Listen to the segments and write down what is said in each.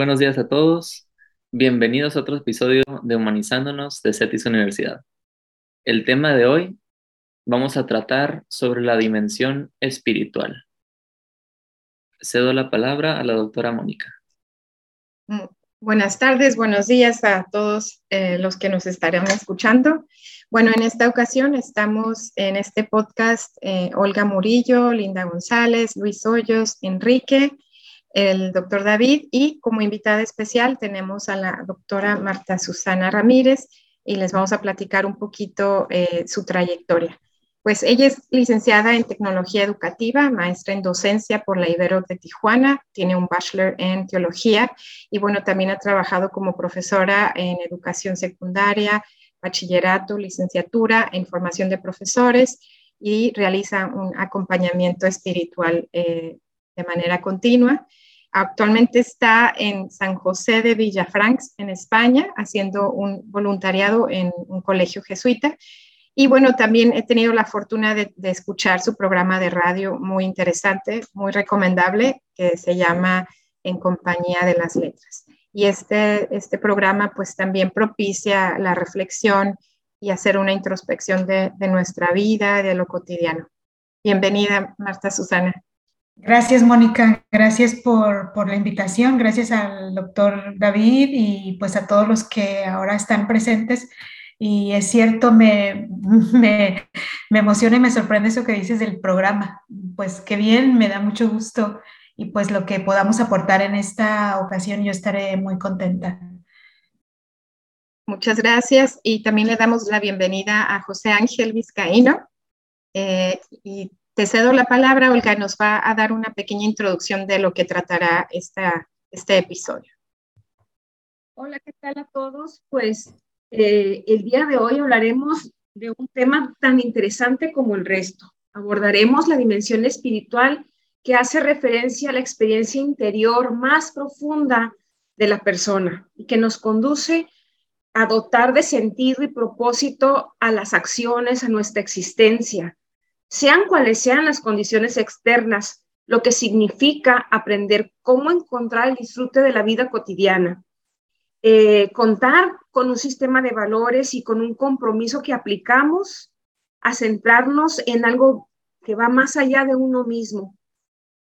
Buenos días a todos. Bienvenidos a otro episodio de Humanizándonos de CETIS Universidad. El tema de hoy vamos a tratar sobre la dimensión espiritual. Cedo la palabra a la doctora Mónica. Mm, buenas tardes, buenos días a todos eh, los que nos estarán escuchando. Bueno, en esta ocasión estamos en este podcast eh, Olga Murillo, Linda González, Luis Hoyos, Enrique, el doctor David y como invitada especial tenemos a la doctora Marta Susana Ramírez y les vamos a platicar un poquito eh, su trayectoria. Pues ella es licenciada en tecnología educativa, maestra en docencia por la Ibero de Tijuana, tiene un bachelor en teología y bueno, también ha trabajado como profesora en educación secundaria, bachillerato, licenciatura en formación de profesores y realiza un acompañamiento espiritual eh, de manera continua. Actualmente está en San José de Villafrancs, en España, haciendo un voluntariado en un colegio jesuita. Y bueno, también he tenido la fortuna de, escuchar su programa de radio muy interesante, muy recomendable, que se llama En compañía de las letras. Y este, este programa pues también propicia la reflexión y hacer una introspección de, de nuestra vida, de lo cotidiano. Bienvenida, Marta Susana. Gracias, Mónica. Gracias por, la invitación. Gracias al doctor David y pues a todos los que ahora están presentes. Y es cierto, me, me, emociona y me sorprende eso que dices del programa. Pues qué bien, me da mucho gusto y pues lo que podamos aportar en esta ocasión, yo estaré muy contenta. Muchas gracias y también le damos la bienvenida a José Ángel Vizcaíno. Eh, y cedo la palabra, Olga, nos va a dar una pequeña introducción de lo que tratará esta, este episodio. Hola, ¿qué tal a todos? Pues eh, el día de hoy hablaremos de un tema tan interesante como el resto. Abordaremos la dimensión espiritual que hace referencia a la experiencia interior más profunda de la persona y que nos conduce a dotar de sentido y propósito a las acciones, a nuestra existencia, sean cuales sean las condiciones externas, lo que significa aprender cómo encontrar el disfrute de la vida cotidiana. Eh, contar con un sistema de valores y con un compromiso que aplicamos a centrarnos en algo que va más allá de uno mismo.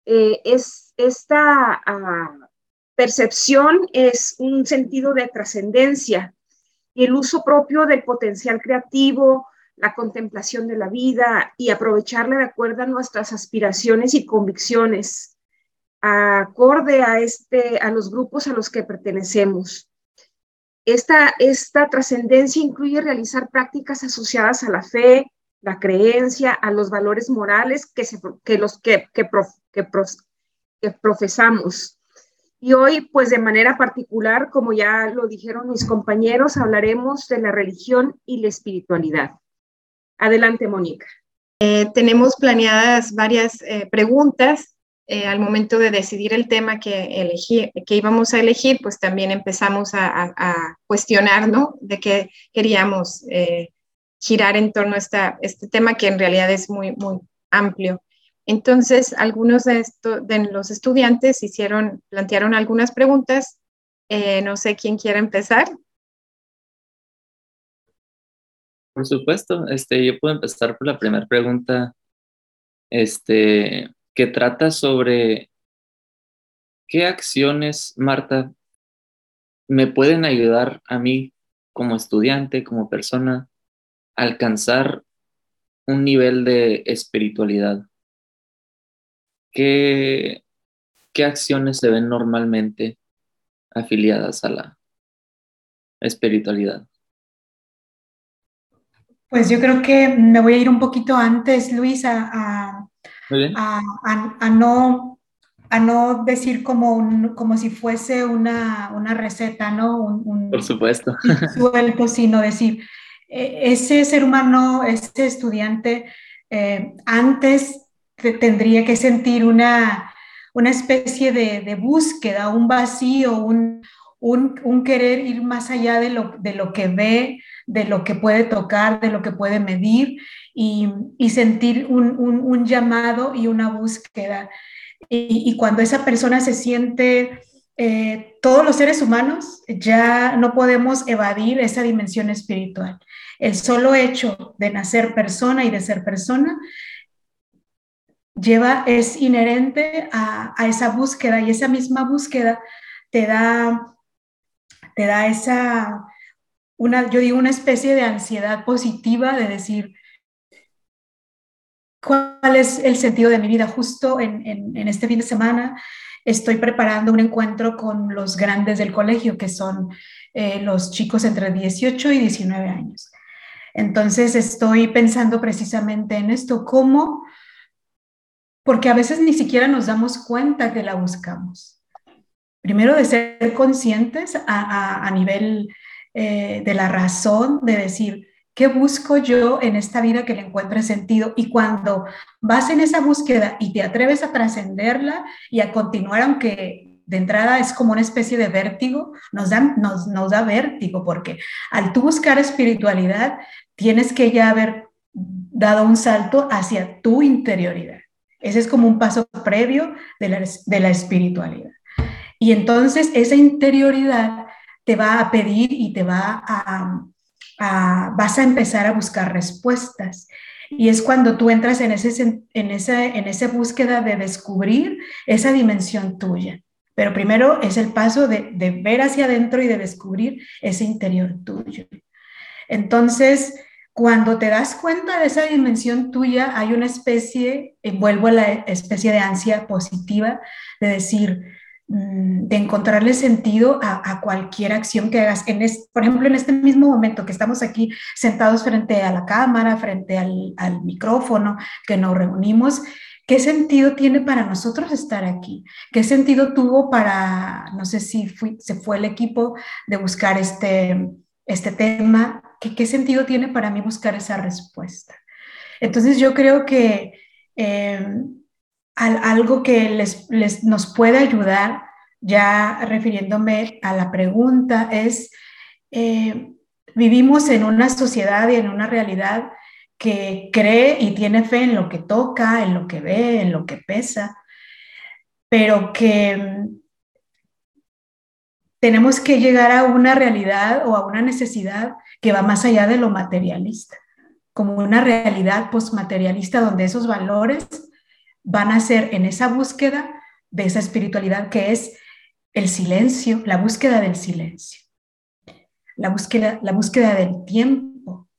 Eh, es esta ah, percepción es un sentido de trascendencia y el uso propio del potencial creativo, la contemplación de la vida y aprovecharla de acuerdo a nuestras aspiraciones y convicciones, acorde a, este, a los grupos a los que pertenecemos. Esta, esta trascendencia incluye realizar prácticas asociadas a la fe, la creencia, a los valores morales que, se, que los que, que, que, que profesamos. Y hoy, pues de manera particular, como ya lo dijeron mis compañeros, hablaremos de la religión y la espiritualidad. Adelante, Mónica. Eh, tenemos planeadas varias eh, preguntas. Eh, al momento de decidir el tema que, elegí, que íbamos a elegir, pues también empezamos a, ¿no? De qué queríamos girar en torno a esta, este tema que en realidad es muy, muy amplio. Entonces, algunos de los estudiantes hicieron, plantearon algunas preguntas. no sé quién quiere empezar. Por supuesto, este, yo puedo empezar por la primera pregunta, este, que trata sobre qué acciones, Marta, me pueden ayudar a mí como estudiante, como persona, a alcanzar un nivel de espiritualidad. ¿Qué, qué acciones se ven normalmente afiliadas a la espiritualidad? Pues yo creo que me voy a ir un poquito antes, Luis, a, no, a no decir como, como si fuese una, receta, ¿no? Un, Por supuesto. Suelto, sino decir, e, ese ser humano, ese estudiante, eh, antes tendría que sentir una, una especie de, búsqueda, un vacío, un, un, querer ir más allá de lo, de lo que ve, de lo que puede tocar, de lo que puede medir y, sentir un, llamado y una búsqueda. Y, cuando esa persona se siente eh, todos los seres humanos ya no podemos evadir esa dimensión espiritual. El solo hecho de nacer persona y de ser persona lleva, es inherente a, esa búsqueda y esa misma búsqueda te da, te da esa, una, yo digo, una especie de ansiedad positiva de decir, ¿cuál es el sentido de mi vida? Justo en, en este fin de semana estoy preparando un encuentro con los grandes del colegio, que son eh, los chicos entre 18 y 19 años. Entonces estoy pensando precisamente en esto, cómo, porque a veces ni siquiera nos damos cuenta que la buscamos. Primero de ser conscientes a, nivel eh, de la razón, de decir, ¿Qué busco yo en esta vida que le encuentre sentido? Y cuando vas en esa búsqueda y te atreves a trascenderla y a continuar, aunque de entrada es como una especie de vértigo, nos da, nos, nos da vértigo, porque al tú buscar espiritualidad, tienes que ya haber dado un salto hacia tu interioridad. Ese es como un paso previo de la, de la espiritualidad. Y entonces esa interioridad te va a pedir y te va a, vas a empezar a buscar respuestas. Y es cuando tú entras en, ese, en, esa, en esa búsqueda de descubrir esa dimensión tuya. Pero primero es el paso de, de ver hacia adentro y de descubrir ese interior tuyo. Entonces, cuando te das cuenta de esa dimensión tuya, hay una especie, vuelvo a la especie de ansia positiva, de decir, de encontrarle sentido a, cualquier acción que hagas. En por ejemplo, en este mismo momento que estamos aquí sentados frente a la cámara, frente al, micrófono, que nos reunimos, ¿qué sentido tiene para nosotros estar aquí? ¿Qué sentido tuvo para, no sé si se fue el equipo de buscar este, este tema? ¿Qué, ¿Qué sentido tiene para mí buscar esa respuesta? Entonces yo creo que... Eh, algo que les, nos puede ayudar, ya refiriéndome a la pregunta, es, eh, vivimos en una sociedad y en una realidad que cree y tiene fe en lo que toca, en lo que ve, en lo que pesa, pero que mm, tenemos que llegar a una realidad o a una necesidad que va más allá de lo materialista, como una realidad postmaterialista donde esos valores van a ser en esa búsqueda de esa espiritualidad que es el silencio, la búsqueda del silencio, la búsqueda, la búsqueda del tiempo,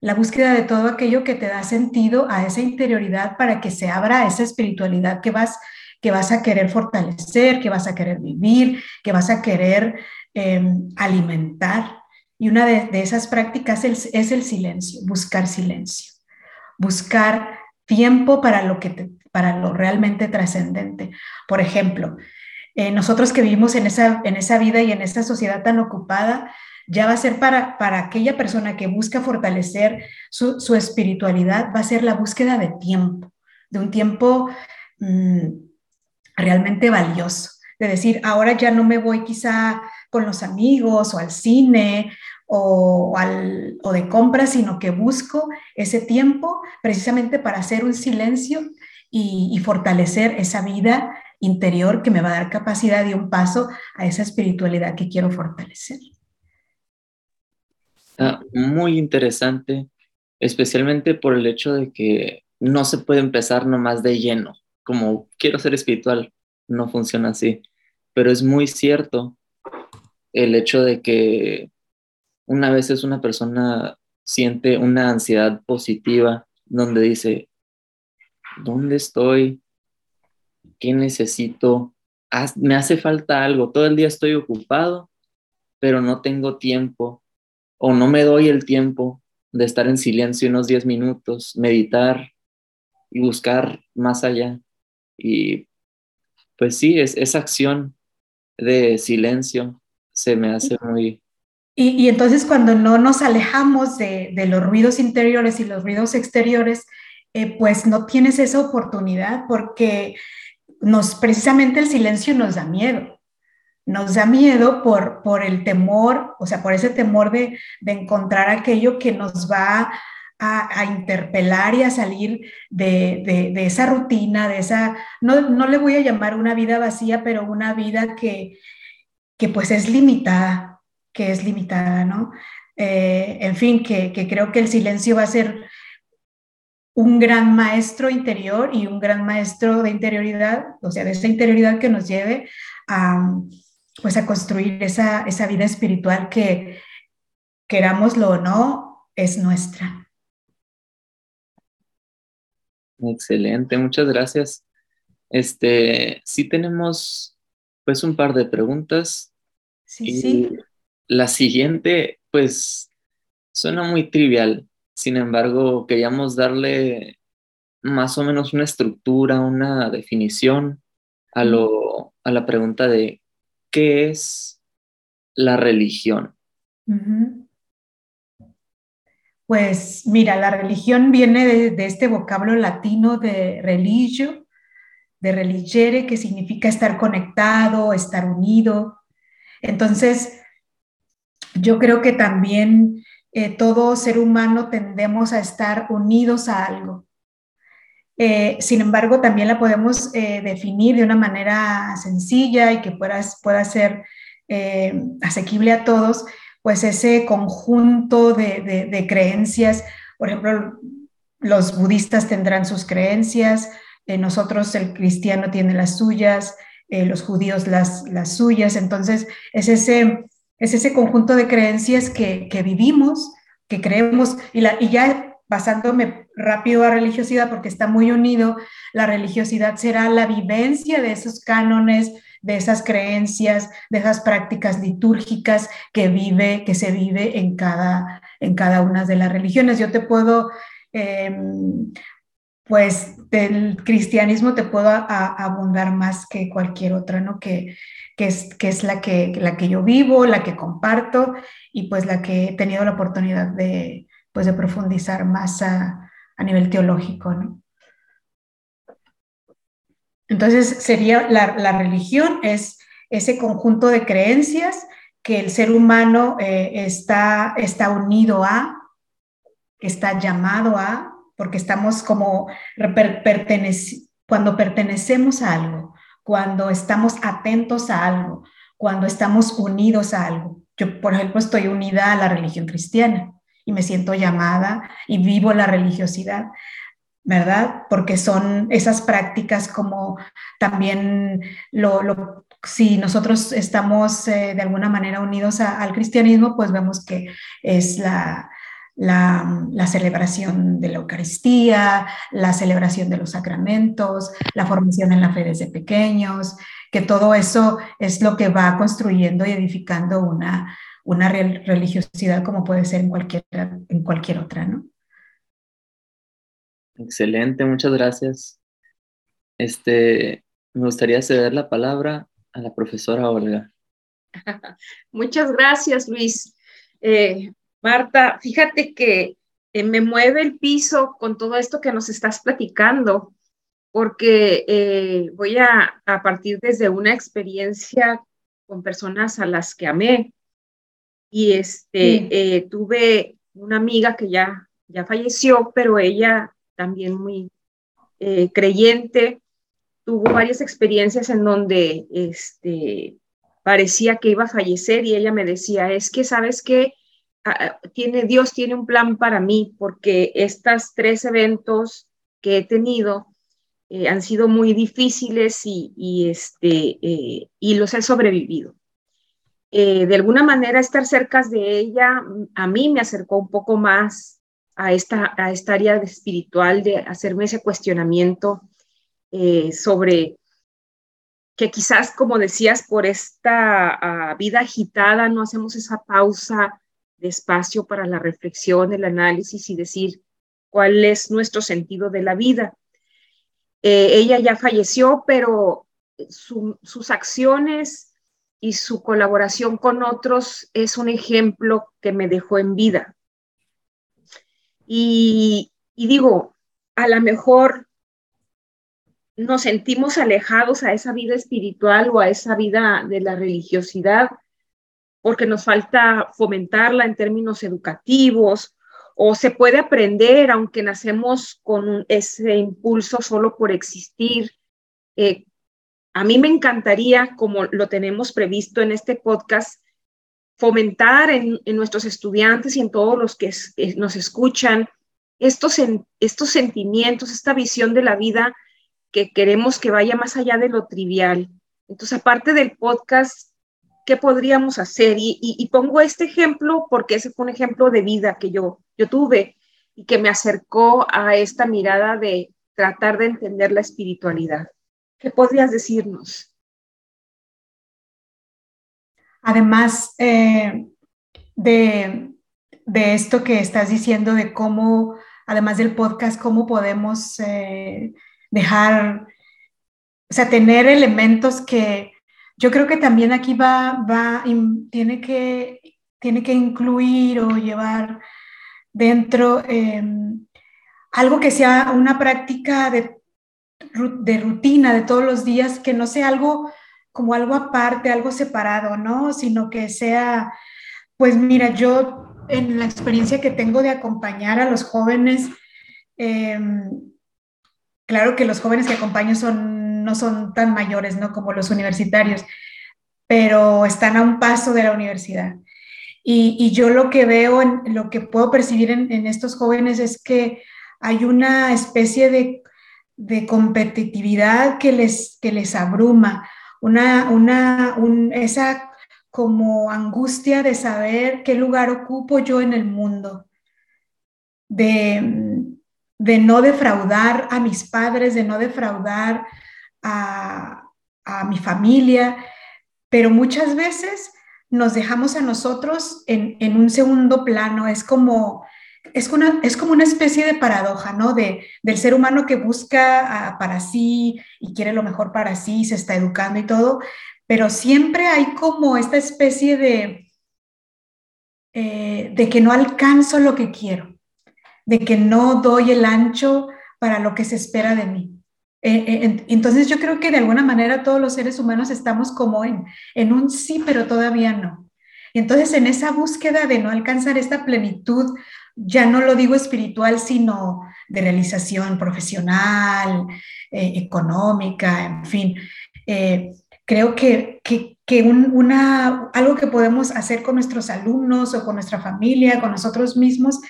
la búsqueda de todo aquello que te da sentido a esa interioridad para que se abra esa espiritualidad que vas, que vas a querer fortalecer, que vas a querer vivir, que vas a querer em, alimentar. Y una de, esas prácticas es, es el silencio, buscar silencio, buscar tiempo para lo, que para lo realmente trascendente. Por ejemplo, eh, nosotros que vivimos en esa, en esa vida y en esa sociedad tan ocupada, ya va a ser para, para aquella persona que busca fortalecer su, su espiritualidad, va a ser la búsqueda de tiempo, de un tiempo mm, realmente valioso. De decir, ahora ya no me voy quizá con los amigos o al cine o, de compra, sino que busco ese tiempo precisamente para hacer un silencio y, fortalecer esa vida interior que me va a dar capacidad de un paso a esa espiritualidad que quiero fortalecer. Está muy interesante, especialmente por el hecho de que no se puede empezar nomás de lleno, como quiero ser espiritual, no funciona así, pero es muy cierto el hecho de que una vez es una persona siente una ansiedad positiva donde dice, ¿dónde estoy? ¿Qué necesito? Me hace falta algo. Todo el día estoy ocupado, pero no tengo tiempo o no me doy el tiempo de estar en silencio unos 10 minutos, meditar y buscar más allá. Y pues sí, es, esa acción de silencio se me hace muy, y, entonces cuando no nos alejamos de, los ruidos interiores y los ruidos exteriores, eh, pues no tienes esa oportunidad porque nos, precisamente el silencio nos da miedo. Nos da miedo por, por el temor, o sea, por ese temor de, encontrar aquello que nos va a, interpelar y a salir de, esa rutina, de esa, no, no, le voy a llamar una vida vacía, pero una vida que, que pues es limitada, que es limitada, ¿no? Eh, en fin, que, que creo que el silencio va a ser un gran maestro interior y un gran maestro de interioridad, o sea, de esa interioridad que nos lleve a, pues a construir esa, esa vida espiritual que, querámoslo o no, es nuestra. Excelente, muchas gracias. Este, sí tenemos pues un par de preguntas. Sí, sí. La siguiente, pues, suena muy trivial. Sin embargo, queríamos darle más o menos una estructura, una definición a, lo, a la pregunta de qué es la religión. Pues mira, la religión viene de, este vocablo latino de religio, de religere, que significa estar conectado, estar unido. Entonces, yo creo que también eh, todo ser humano tendemos a estar unidos a algo. Eh, sin embargo, también la podemos eh, definir de una manera sencilla y que pueda, pueda ser asequible a todos, pues ese conjunto de, creencias, por ejemplo, los budistas tendrán sus creencias, nosotros el cristiano tiene las suyas, los judíos las, las suyas, entonces es ese, es ese conjunto de creencias que, vivimos, que creemos, y, la, y ya pasándome rápido a religiosidad, porque está muy unido, la religiosidad será la vivencia de esos cánones, de esas creencias, de esas prácticas litúrgicas que vive, que se vive en cada, en cada una de las religiones. Yo te puedo, em, pues del cristianismo te puedo abundar más que cualquier otra, ¿no? Que, que, es, que es la que, la que yo vivo, la que comparto y pues la que he tenido la oportunidad de, pues, de profundizar más a, a nivel teológico. Entonces, sería la, religión es ese conjunto de creencias que el ser humano eh, está, está unido a, que está llamado a, porque estamos como cuando pertenecemos a algo, cuando estamos atentos a algo, cuando estamos unidos a algo. Yo, por ejemplo, estoy unida a la religión cristiana y me siento llamada y vivo la religiosidad. ¿verdad? Porque son esas prácticas como también lo, si nosotros estamos eh, de alguna manera unidos al cristianismo, pues vemos que es la, la, la, celebración de la Eucaristía, la celebración de los sacramentos, la formación en la fe desde pequeños, que todo eso es lo que va construyendo y edificando una, una religiosidad como puede ser en cualquier, en cualquier otra, ¿no? Excelente, muchas gracias. Este, me gustaría ceder la palabra a la profesora Olga. Muchas gracias, Luis. Eh, Marta, fíjate que eh, me mueve el piso con todo esto que nos estás platicando, porque eh, voy a, a, partir desde una experiencia con personas a las que amé. Y este, tuve una amiga que ya, ya falleció, pero ella también muy eh, creyente, tuvo varias experiencias en donde este, parecía que iba a fallecer y ella me decía, es que sabes que ah, tiene, Dios tiene un plan para mí porque estos tres eventos que he tenido eh, han sido muy difíciles y, este, eh, y los he sobrevivido. de alguna manera estar cerca de ella a mí me acercó un poco más a esta, a esta área espiritual, de hacerme ese cuestionamiento eh, sobre que quizás, como decías, por esta ah, vida agitada no hacemos esa pausa de espacio para la reflexión, el análisis y decir cuál es nuestro sentido de la vida. Eh, ella ya falleció, pero sus acciones y su colaboración con otros es un ejemplo que me dejó en vida. Y, digo, a lo mejor nos sentimos alejados a esa vida espiritual o a esa vida de la religiosidad porque nos falta fomentarla en términos educativos o se puede aprender aunque nacemos con ese impulso solo por existir. Eh, a mí me encantaría, como lo tenemos previsto en este podcast, fomentar en, nuestros estudiantes y en todos los que nos escuchan estos, estos sentimientos, esta visión de la vida que queremos que vaya más allá de lo trivial. Entonces, aparte del podcast, ¿qué podríamos hacer? Y, pongo este ejemplo porque ese fue un ejemplo de vida que yo, yo tuve y que me acercó a esta mirada de tratar de entender la espiritualidad. ¿Qué podrías decirnos? Además eh, de, esto que estás diciendo, de cómo, además del podcast, cómo podemos eh, dejar, o sea, tener elementos que yo creo que también aquí va, va, tiene que, tiene que incluir o llevar dentro em, algo que sea una práctica de, de rutina de todos los días, que no sea algo como algo aparte, algo separado, ¿no? Sino que sea, pues mira, yo en la experiencia que tengo de acompañar a los jóvenes, em, claro que los jóvenes que acompaño son, no son tan mayores, ¿no? Como los universitarios, pero están a un paso de la universidad. Y, yo lo que veo, en, lo que puedo percibir en, estos jóvenes es que hay una especie de, de competitividad que les, que les abruma una, una, esa como angustia de saber qué lugar ocupo yo en el mundo, de, de no defraudar a mis padres, de no defraudar a, a mi familia, pero muchas veces nos dejamos a nosotros en, en un segundo plano, es como es, una, es como una especie de paradoja, ¿no? De, del ser humano que busca ah, para sí y quiere lo mejor para sí, se está educando y todo, pero siempre hay como esta especie de, eh, de que no alcanzo lo que quiero, de que no doy el ancho para lo que se espera de mí. Eh, eh, entonces yo creo que de alguna manera todos los seres humanos estamos como en, en un sí, pero todavía no. Entonces en esa búsqueda de no alcanzar esta plenitud ya no lo digo espiritual, sino de realización profesional, eh, económica, en fin. Creo que, una, algo que podemos hacer con nuestros alumnos o con nuestra familia, con nosotros mismos,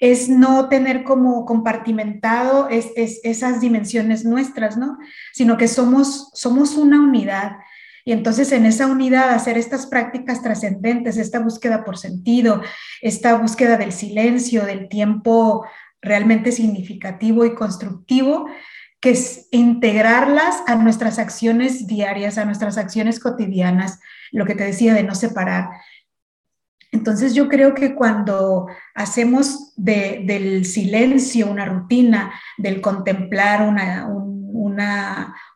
es no tener como compartimentado esas dimensiones nuestras, ¿no? Sino que somos, somos una unidad y entonces en esa unidad hacer estas prácticas trascendentes, esta búsqueda por sentido, esta búsqueda del silencio, del tiempo realmente significativo y constructivo, que es integrarlas a nuestras acciones diarias, a nuestras acciones cotidianas, lo que te decía de no separar. Entonces yo creo que cuando hacemos del silencio una rutina, del contemplar una, un,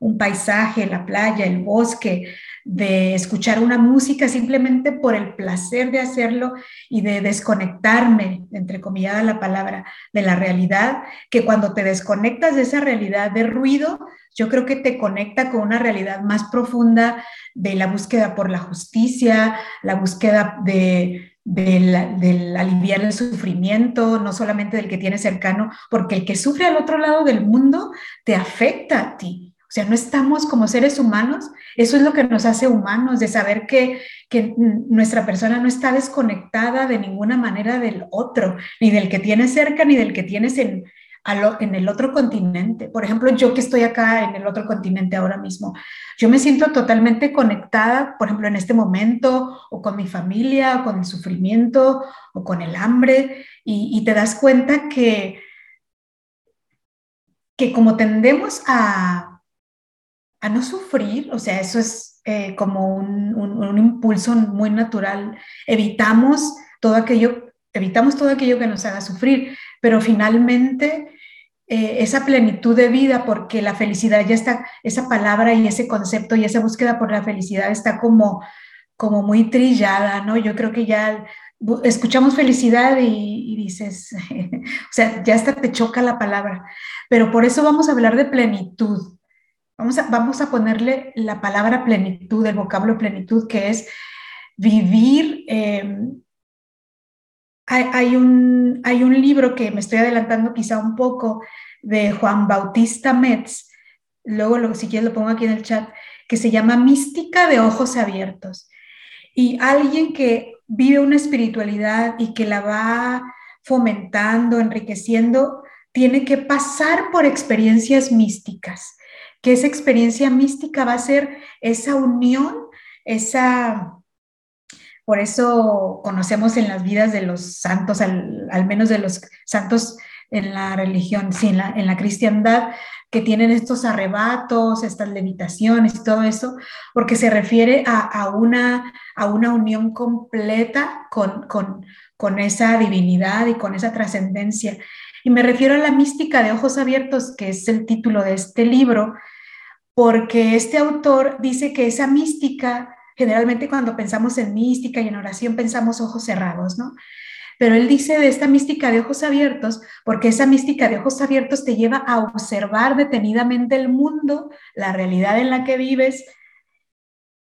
un paisaje, la playa, el bosque, de escuchar una música simplemente por el placer de hacerlo y de desconectarme, entre comillas la palabra, de la realidad, que cuando te desconectas de esa realidad de ruido, yo creo que te conecta con una realidad más profunda de la búsqueda por la justicia, la búsqueda de, del, aliviar el sufrimiento, no solamente del que tiene cercano, porque el que sufre al otro lado del mundo te afecta a ti. O sea, no estamos como seres humanos, eso es lo que nos hace humanos, de saber que, que nuestra persona no está desconectada de ninguna manera del otro, ni del que tienes cerca, ni del que tienes en, en el otro continente. Por ejemplo, yo que estoy acá en el otro continente ahora mismo, yo me siento totalmente conectada, por ejemplo, en este momento, o con mi familia, o con el sufrimiento, o con el hambre, y, te das cuenta que, que como tendemos a, a no sufrir, o sea, eso es eh, como un, un impulso muy natural, evitamos todo aquello, evitamos todo aquello que nos haga sufrir, pero finalmente eh, esa plenitud de vida, porque la felicidad ya está, esa palabra y ese concepto y esa búsqueda por la felicidad está como, como muy trillada, ¿no? Yo creo que ya escuchamos felicidad y, dices, o sea, ya hasta te choca la palabra, pero por eso vamos a hablar de plenitud. Vamos a, vamos a ponerle la palabra plenitud, el vocablo plenitud, que es vivir eh, hay, un, hay un libro que me estoy adelantando quizá un poco de Juan Bautista Metz, luego lo, si quieres lo pongo aquí en el chat, que se llama Mística de Ojos Abiertos. Y alguien que vive una espiritualidad y que la va fomentando, enriqueciendo, tiene que pasar por experiencias místicas, que esa experiencia mística va a ser esa unión, esa... Por eso conocemos en las vidas de los santos, al, menos de los santos en la religión, sí, en la, en la cristiandad, que tienen estos arrebatos, estas levitaciones y todo eso, porque se refiere a, una, a una unión completa con, con, con esa divinidad y con esa trascendencia. Y me refiero a la mística de ojos abiertos, que es el título de este libro, porque este autor dice que esa mística, generalmente cuando pensamos en mística y en oración pensamos ojos cerrados, ¿no? Pero él dice de esta mística de ojos abiertos, porque esa mística de ojos abiertos te lleva a observar detenidamente el mundo, la realidad en la que vives,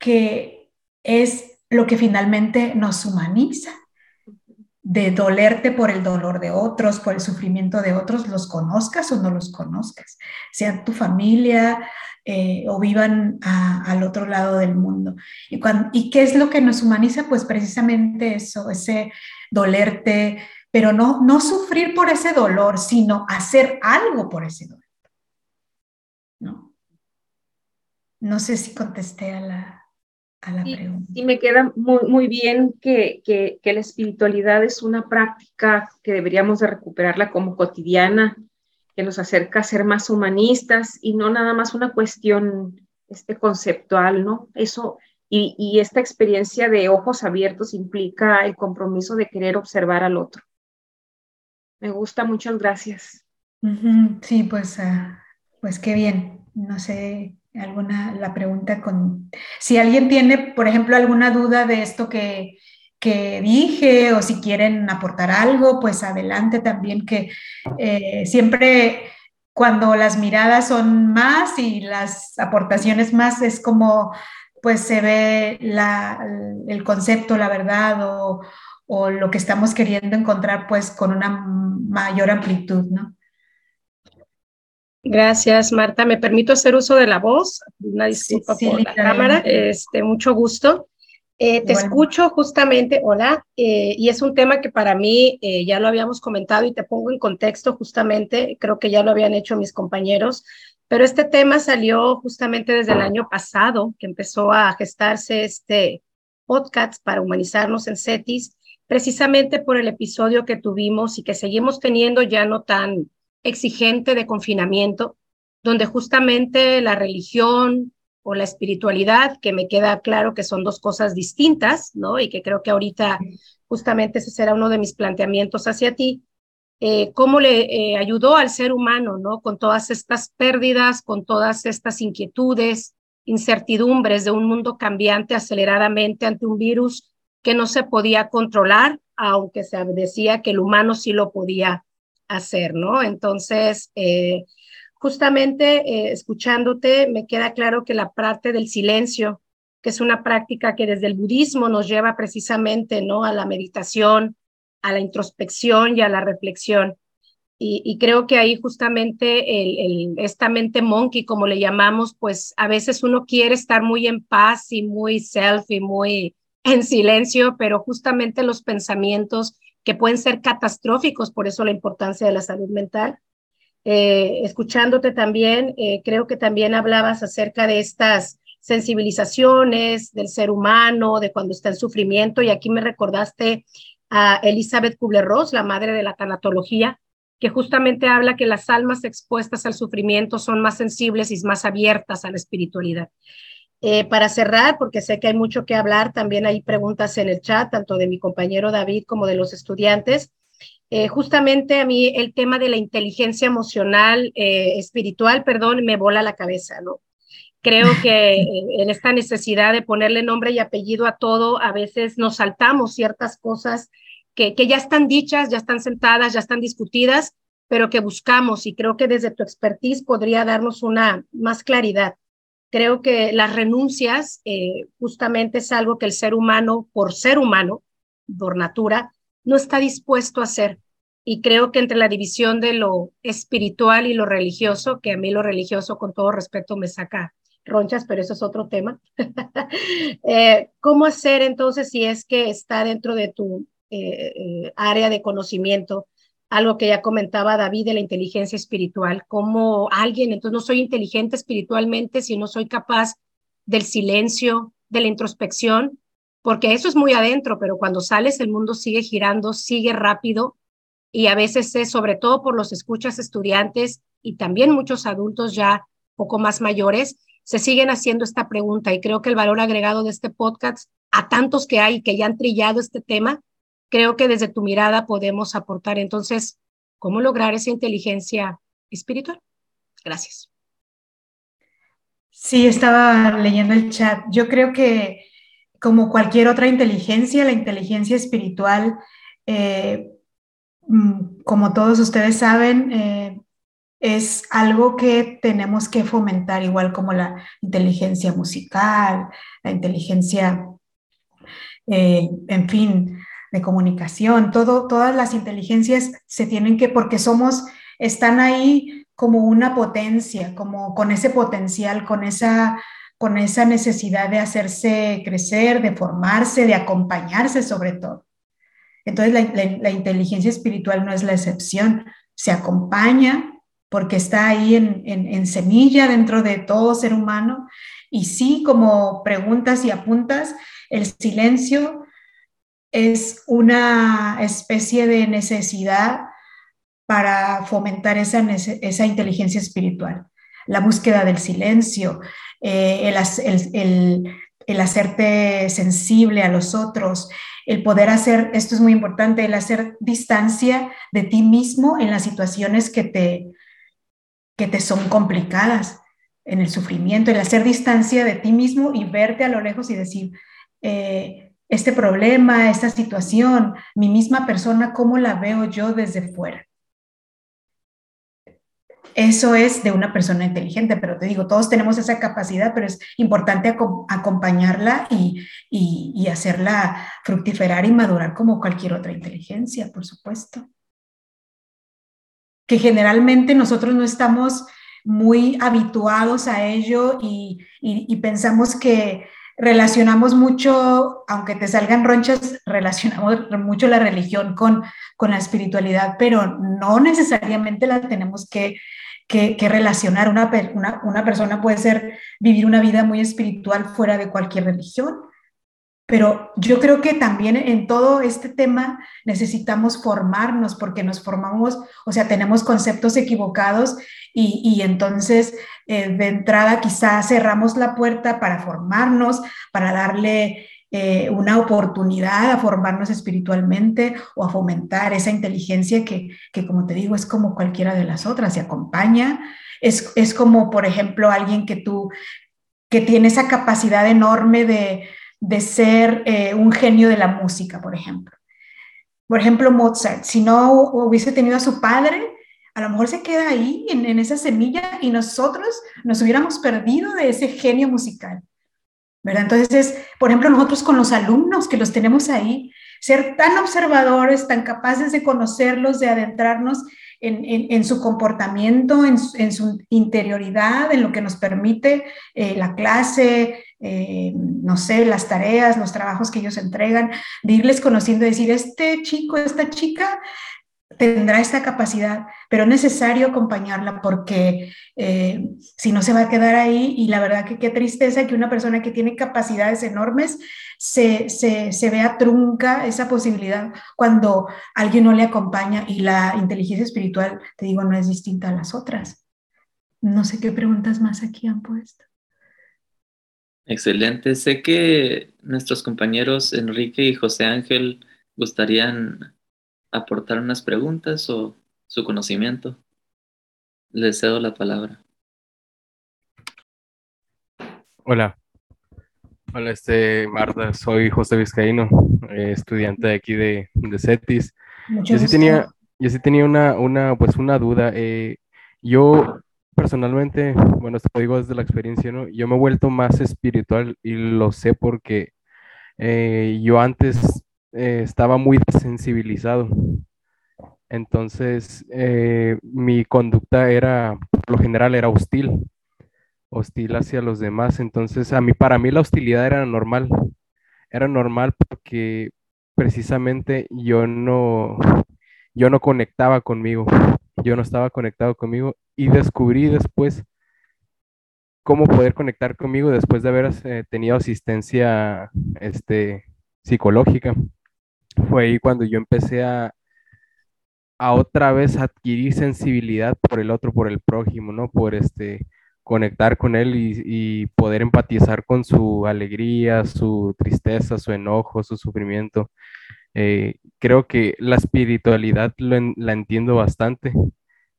que es lo que finalmente nos humaniza de dolerte por el dolor de otros, por el sufrimiento de otros, los conozcas o no los conozcas, sean tu familia eh, o vivan al otro lado del mundo. Y, ¿Y qué es lo que nos humaniza? Pues precisamente eso, ese dolerte, pero no, no sufrir por ese dolor, sino hacer algo por ese dolor. ¿No? No sé si contesté a la, y, me queda muy, muy bien que, que, que, la espiritualidad es una práctica que deberíamos de recuperarla como cotidiana, que nos acerca a ser más humanistas y no nada más una cuestión este, conceptual, ¿no? Eso, y, y esta experiencia de ojos abiertos implica el compromiso de querer observar al otro. Me gusta, muchas gracias. Sí, pues, ah, pues qué bien. No sé, alguna, la pregunta con, si alguien tiene, por ejemplo, alguna duda de esto que, que dije o si quieren aportar algo, pues adelante también, que eh, siempre cuando las miradas son más y las aportaciones más, es como pues se ve la, el concepto, la verdad o, o lo que estamos queriendo encontrar pues con una mayor amplitud, ¿no? Gracias, Marta. Me permito hacer uso de la voz. Una disculpa por la cámara. Este, mucho gusto. Eh, te escucho justamente, hola, eh, y es un tema que para mí eh, ya lo habíamos comentado y te pongo en contexto justamente, creo que ya lo habían hecho mis compañeros, pero este tema salió justamente desde el año pasado, que empezó a gestarse este podcast para humanizarnos en CETIS, precisamente por el episodio que tuvimos y que seguimos teniendo ya no tan exigente de confinamiento, donde justamente la religión o la espiritualidad, que me queda claro que son dos cosas distintas, ¿no? Y que creo que ahorita justamente ese será uno de mis planteamientos hacia ti, eh, cómo le eh, ayudó al ser humano, ¿no? Con todas estas pérdidas, con todas estas inquietudes, incertidumbres de un mundo cambiante aceleradamente ante un virus que no se podía controlar, aunque se decía que el humano sí lo podía hacer, ¿no? Entonces, eh, justamente eh, escuchándote, me queda claro que la parte del silencio, que es una práctica que desde el budismo nos lleva precisamente, ¿no? A la meditación, a la introspección y a la reflexión. Y, creo que ahí justamente el, esta mente monkey, como le llamamos, pues a veces uno quiere estar muy en paz y muy self y muy en silencio, pero justamente los pensamientos que pueden ser catastróficos, por eso la importancia de la salud mental. Eh, escuchándote también, eh, creo que también hablabas acerca de estas sensibilizaciones del ser humano, de cuando está en sufrimiento, y aquí me recordaste a Elizabeth Kubler-Ross, la madre de la tanatología, que justamente habla que las almas expuestas al sufrimiento son más sensibles y más abiertas a la espiritualidad. Eh, para cerrar, porque sé que hay mucho que hablar, también hay preguntas en el chat, tanto de mi compañero David como de los estudiantes. Eh, justamente a mí el tema de la inteligencia emocional, eh, espiritual, perdón, me bola la cabeza, ¿no? Creo que en esta necesidad de ponerle nombre y apellido a todo, a veces nos saltamos ciertas cosas que, que ya están dichas, ya están sentadas, ya están discutidas, pero que buscamos y creo que desde tu expertise podría darnos una más claridad. Creo que las renuncias eh, justamente es algo que el ser humano, por ser humano, por natura, no está dispuesto a hacer. Y creo que entre la división de lo espiritual y lo religioso, que a mí lo religioso con todo respeto me saca ronchas, pero eso es otro tema. Eh, ¿Cómo hacer entonces si es que está dentro de tu eh, área de conocimiento? Algo que ya comentaba David de la inteligencia espiritual, como alguien, entonces no soy inteligente espiritualmente si no soy capaz del silencio, de la introspección, porque eso es muy adentro, pero cuando sales el mundo sigue girando, sigue rápido y a veces es sobre todo por los escuchas estudiantes y también muchos adultos ya poco más mayores se siguen haciendo esta pregunta y creo que el valor agregado de este podcast a tantos que hay que ya han trillado este tema, creo que desde tu mirada podemos aportar. Entonces, ¿cómo lograr esa inteligencia espiritual? Gracias. Sí, estaba leyendo el chat. Yo creo que como cualquier otra inteligencia, la inteligencia espiritual, eh, mm, como todos ustedes saben, eh, es algo que tenemos que fomentar, igual como la inteligencia musical, la inteligencia, eh, en fin, de comunicación, todo, todas las inteligencias se tienen que, porque somos, están ahí como una potencia, como con ese potencial, con esa, con esa necesidad de hacerse crecer, de formarse, de acompañarse sobre todo. Entonces la inteligencia espiritual no es la excepción, se acompaña porque está ahí en, semilla dentro de todo ser humano. Y sí, como preguntas y apuntas, el silencio es una especie de necesidad para fomentar esa, esa inteligencia espiritual. La búsqueda del silencio, eh, el, el, hacerte sensible a los otros, el poder hacer, esto es muy importante, el hacer distancia de ti mismo en las situaciones que te, que te son complicadas en el sufrimiento, el hacer distancia de ti mismo y verte a lo lejos y decir, eh, este problema, esta situación, mi misma persona, ¿cómo la veo yo desde fuera? Eso es de una persona inteligente, pero te digo, todos tenemos esa capacidad, pero es importante acompañarla y, y hacerla fructiferar y madurar como cualquier otra inteligencia, por supuesto que generalmente nosotros no estamos muy habituados a ello y, pensamos que relacionamos mucho, aunque te salgan ronchas, relacionamos mucho la religión con, con la espiritualidad, pero no necesariamente la tenemos que, que, relacionar. Una, una, una, persona puede ser, vivir una vida muy espiritual fuera de cualquier religión. Pero yo creo que también en todo este tema necesitamos formarnos porque nos formamos, o sea, tenemos conceptos equivocados y, entonces eh, de entrada quizás cerramos la puerta para formarnos, para darle eh, una oportunidad a formarnos espiritualmente o a fomentar esa inteligencia que, que, como te digo, es como cualquiera de las otras, se acompaña. Es, es como, por ejemplo, alguien que tú, que tiene esa capacidad enorme de de ser eh, un genio de la música, por ejemplo. Por ejemplo, Mozart, si no hubiese tenido a su padre, a lo mejor se queda ahí en, esa semilla y nosotros nos hubiéramos perdido de ese genio musical. ¿verdad? Entonces, por ejemplo, nosotros con los alumnos que los tenemos ahí, ser tan observadores, tan capaces de conocerlos, de adentrarnos en, su comportamiento, en, su interioridad, en lo que nos permite eh, la clase, eh, no sé, las tareas, los trabajos que ellos entregan, de irles conociendo, decir, este chico, esta chica tendrá esta capacidad, pero es necesario acompañarla porque eh, si no se va a quedar ahí y la verdad que qué tristeza que una persona que tiene capacidades enormes se, se, vea trunca esa posibilidad cuando alguien no le acompaña y la inteligencia espiritual, te digo, no es distinta a las otras. No sé qué preguntas más aquí han puesto. Excelente. Sé que nuestros compañeros Enrique y José Ángel gustarían aportar unas preguntas o su conocimiento. Les cedo la palabra. Hola. Hola, este, Marta, soy José Vizcaíno, eh, estudiante de aquí de, de CETIS. yo sí tenía, yo sí tenía una, una, pues una duda. Eh, yo personalmente, bueno, esto lo digo desde la experiencia. Yo me he vuelto más espiritual y lo sé porque eh, yo antes eh, estaba muy desensibilizado. Entonces, eh, mi conducta era, por lo general, era hostil, hostil hacia los demás. Entonces, a mí, para mí la hostilidad era normal. Era normal porque precisamente yo no, yo no conectaba conmigo. Yo no estaba conectado conmigo y descubrí después cómo poder conectar conmigo después de haber eh, tenido asistencia este, psicológica. Fue ahí cuando yo empecé a, a otra vez adquirir sensibilidad por el otro, por el prójimo, ¿no? Por este, conectar con él y, poder empatizar con su alegría, su tristeza, su enojo, su sufrimiento. Eh, creo que la espiritualidad la entiendo bastante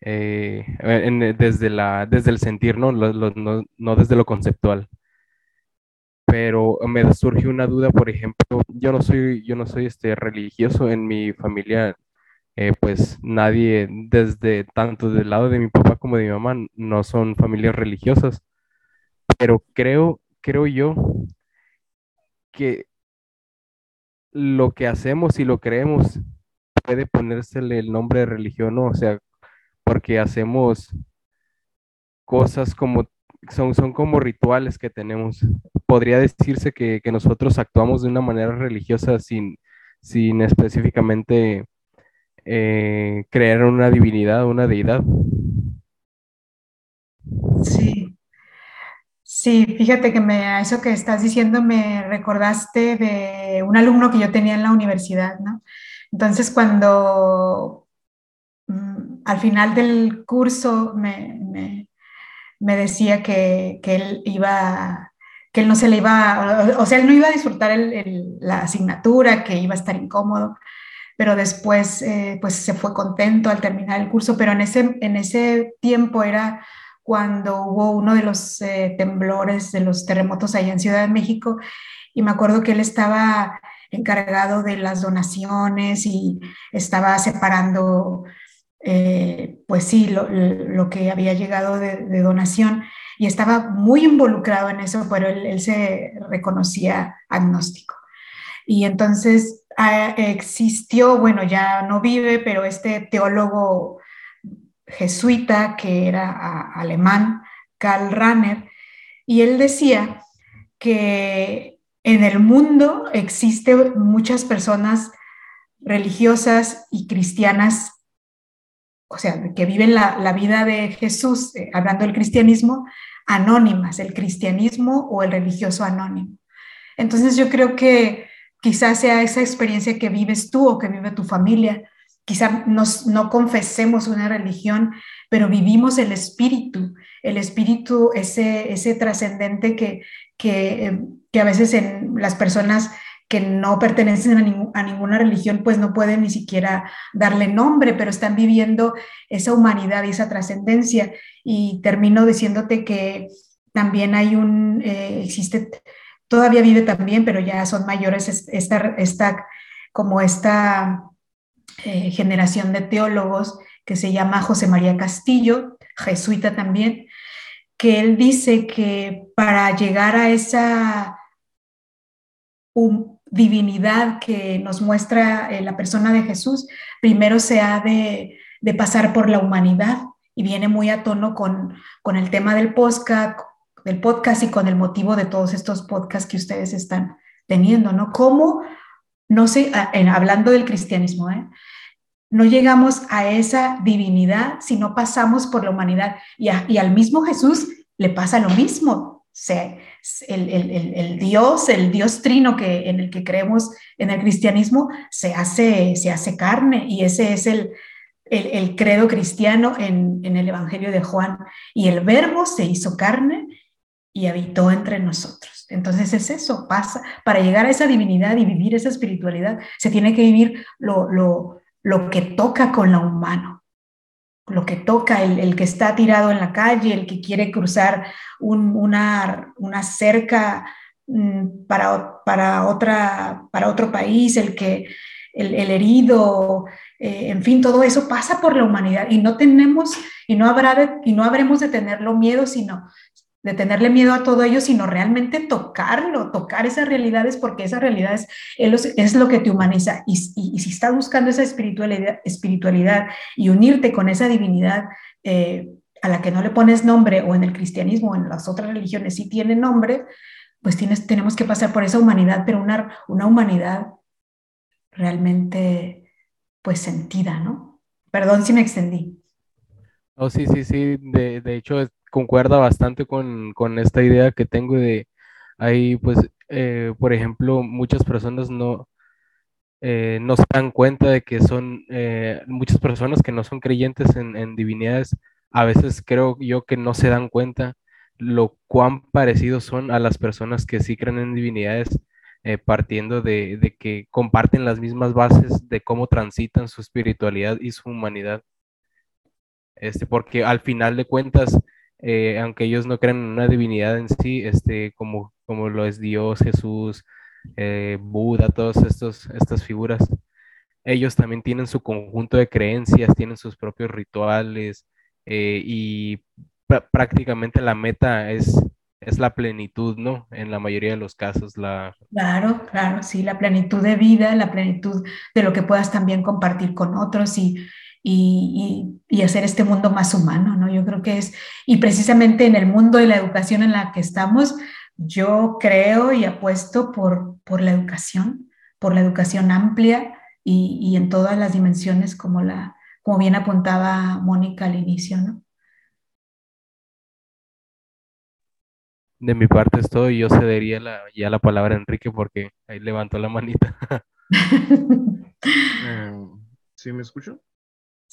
eh, desde, la, desde el sentir, ¿no? no, desde lo conceptual. Pero me surge una duda, por ejemplo, yo no soy, yo no soy este, religioso en mi familia, eh, pues nadie, desde tanto del lado de mi papá como de mi mamá, no son familias religiosas, pero creo, creo yo que lo que hacemos y lo creemos puede ponérsele el nombre de religión. O sea, porque hacemos cosas como, son, son como rituales que tenemos. Podría decirse que, nosotros actuamos de una manera religiosa sin, sin específicamente eh, creer una divinidad, una deidad. Sí. Sí, fíjate que me, a eso que estás diciendo me recordaste de un alumno que yo tenía en la universidad, ¿no? Entonces, cuando Mm, al final del curso me, decía que, él iba, que él no se le iba, o sea, él no iba a disfrutar la asignatura, que iba a estar incómodo, pero después eh, pues se fue contento al terminar el curso, pero en ese, en ese tiempo era cuando hubo uno de los eh, temblores, de los terremotos allá en Ciudad de México, y me acuerdo que él estaba encargado de las donaciones y estaba separando eh, pues sí, lo, que había llegado de, donación y estaba muy involucrado en eso, pero él, se reconocía agnóstico. Y entonces ah, existió, bueno, ya no vive, pero este teólogo jesuita que era alemán, Karl Rahner, y él decía que en el mundo existen muchas personas religiosas y cristianas o sea, que viven la, vida de Jesús, eh, hablando del cristianismo, anónimas, el cristianismo o el religioso anónimo. Entonces yo creo que quizás sea esa experiencia que vives tú o que vive tu familia. Quizás no confesemos una religión, pero vivimos el espíritu, el espíritu, ese, ese trascendente que, que, eh, que a veces en las personas que no pertenecen a, ninguna religión, pues no pueden ni siquiera darle nombre, pero están viviendo esa humanidad y esa trascendencia. Y termino diciéndote que también hay un, eh, existe, todavía vive también, pero ya son mayores, esta, esta como esta eh, generación de teólogos que se llama José María Castillo, jesuita también, que él dice que para llegar a esa divinidad que nos muestra eh, la persona de Jesús, primero se ha de, pasar por la humanidad y viene muy a tono con, con el tema del podcast, del podcast y con el motivo de todos estos podcasts que ustedes están teniendo, ¿no? ¿Cómo, no sé, hablando del cristianismo, ¿eh? no llegamos a esa divinidad si no pasamos por la humanidad y, al mismo Jesús le pasa lo mismo. Se, el, Dios, el Dios trino que, en el que creemos en el cristianismo, se hace, se hace carne y ese es el, el, credo cristiano en, en, el Evangelio de Juan. Y el verbo se hizo carne y habitó entre nosotros. Entonces es eso, pasa. Para llegar a esa divinidad y vivir esa espiritualidad, se tiene que vivir lo, lo, lo que toca con lo humano lo que toca, el, que está tirado en la calle, el que quiere cruzar una, una, cerca mm, para, para, otra, para otro país, el, que, el, herido, eh, en fin, todo eso pasa por la humanidad y no tenemos y no, habrá y no habremos de tenerlo miedo, sino de tenerle miedo a todo ello, sino realmente tocarlo, tocar esas realidades, porque esa realidad es, lo que te humaniza. Y, si estás buscando esa espiritualidad, espiritualidad y unirte con esa divinidad eh, a la que no le pones nombre, o en el cristianismo o en las otras religiones sí tiene nombre, pues tienes, tenemos que pasar por esa humanidad, pero una, una humanidad realmente pues sentida, ¿no? Perdón si me extendí. Oh, sí, sí, sí. De, de hecho, concuerda bastante con, con, esta idea que tengo de ahí, pues, eh, por ejemplo, muchas personas no, eh, no se dan cuenta de que son eh, muchas personas que no son creyentes en, en, divinidades. A veces creo yo que no se dan cuenta lo cuán parecidos son a las personas que sí creen en divinidades, partiendo de, de que comparten las mismas bases de cómo transitan su espiritualidad y su humanidad. Este, porque al final de cuentas, eh, aunque ellos no crean en una divinidad en sí, este, como, como lo es Dios, Jesús, eh, Buda, todas estas figuras, ellos también tienen su conjunto de creencias, tienen sus propios rituales eh, y prácticamente la meta es, es la plenitud, ¿no? En la mayoría de los casos, la... Claro, claro, sí, la plenitud de vida, la plenitud de lo que puedas también compartir con otros y y, hacer este mundo más humano, ¿no? Yo creo que es, y precisamente en el mundo de la educación en la que estamos, yo creo y apuesto por, por la educación, por la educación amplia y, en todas las dimensiones como, la, como bien apuntaba Mónica al inicio, ¿no? De mi parte es todo y yo cedería la, ya la palabra a Enrique porque ahí levantó la manita. Eh, ¿Sí me escucho?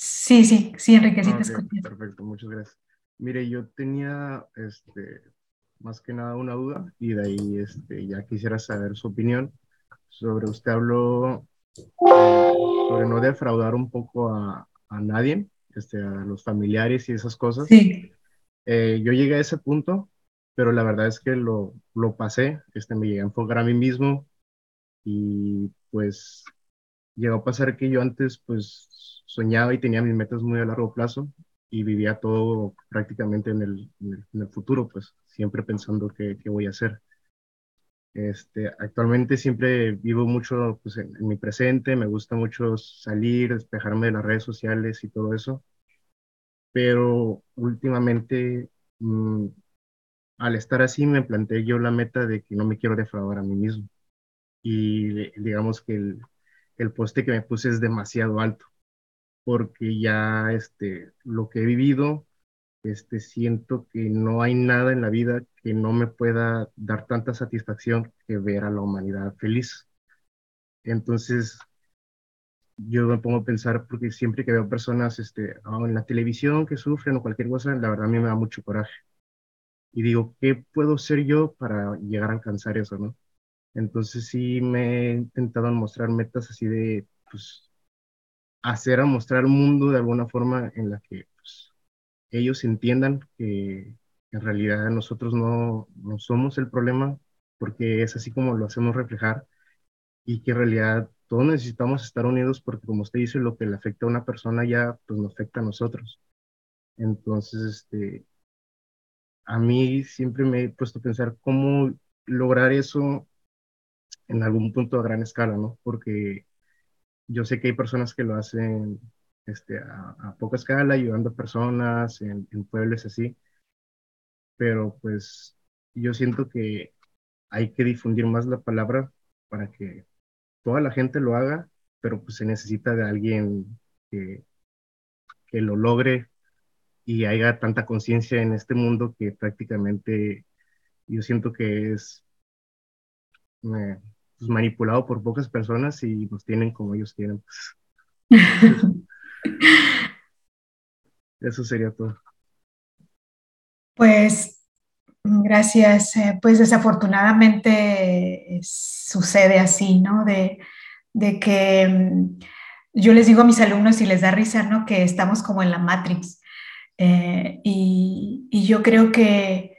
Sí, sí, sí, Enrique, sí te Perfecto, muchas gracias. Mire, yo tenía, este, más que nada una duda y de ahí, este, ya quisiera saber su opinión sobre, usted habló eh, sobre no defraudar un poco a, a, nadie, este, a los familiares y esas cosas. Sí. Eh, yo llegué a ese punto, pero la verdad es que lo, lo pasé, este, me llegué a enfocar a mí mismo y pues llegó a pasar que yo antes pues soñaba y tenía mis metas muy a largo plazo y vivía todo prácticamente en el, en el, futuro, pues siempre pensando qué, qué, voy a hacer. Este, actualmente siempre vivo mucho pues, en, mi presente, me gusta mucho salir, despejarme de las redes sociales y todo eso, pero últimamente mm, al estar así me planteé yo la meta de que no me quiero defraudar a mí mismo y digamos que el, el poste que me puse es demasiado alto porque ya este, lo que he vivido, este, siento que no hay nada en la vida que no me pueda dar tanta satisfacción que ver a la humanidad feliz. Entonces, yo me pongo a pensar, porque siempre que veo personas este, en la televisión que sufren o cualquier cosa, la verdad a mí me da mucho coraje. Y digo, ¿qué puedo ser yo para llegar a alcanzar eso, no? Entonces sí me he intentado mostrar metas así de, pues, hacer a mostrar un mundo de alguna forma en la que pues, ellos entiendan que en realidad nosotros no, no somos el problema, porque es así como lo hacemos reflejar, y que en realidad todos necesitamos estar unidos porque como usted dice, lo que le afecta a una persona ya pues nos afecta a nosotros. Entonces, este, a mí siempre me he puesto a pensar cómo lograr eso en algún punto a gran escala, ¿no? Porque yo sé que hay personas que lo hacen este, a, poca escala, ayudando a personas en, pueblos así, pero pues yo siento que hay que difundir más la palabra para que toda la gente lo haga, pero pues se necesita de alguien que, que lo logre y haya tanta conciencia en este mundo que prácticamente yo siento que es eh, pues, manipulado por pocas personas y nos tienen como ellos quieren. Eso sería todo. Pues gracias. Eh, pues desafortunadamente eh, sucede así, ¿no? De, que mm, yo les digo a mis alumnos y les da risa, ¿no? Que estamos como en la Matrix. Eh, y, y, yo creo que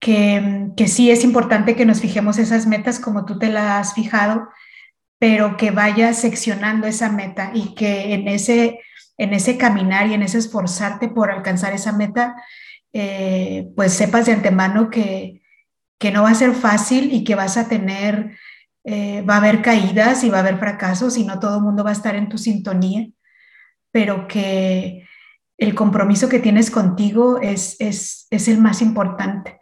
que, que sí es importante que nos fijemos esas metas como tú te las has fijado, pero que vayas seccionando esa meta y que en ese, en ese caminar y en ese esforzarte por alcanzar esa meta, eh, pues sepas de antemano que, que no va a ser fácil y que vas a tener, eh, va a haber caídas y va a haber fracasos y no todo el mundo va a estar en tu sintonía, pero que el compromiso que tienes contigo es, es, es el más importante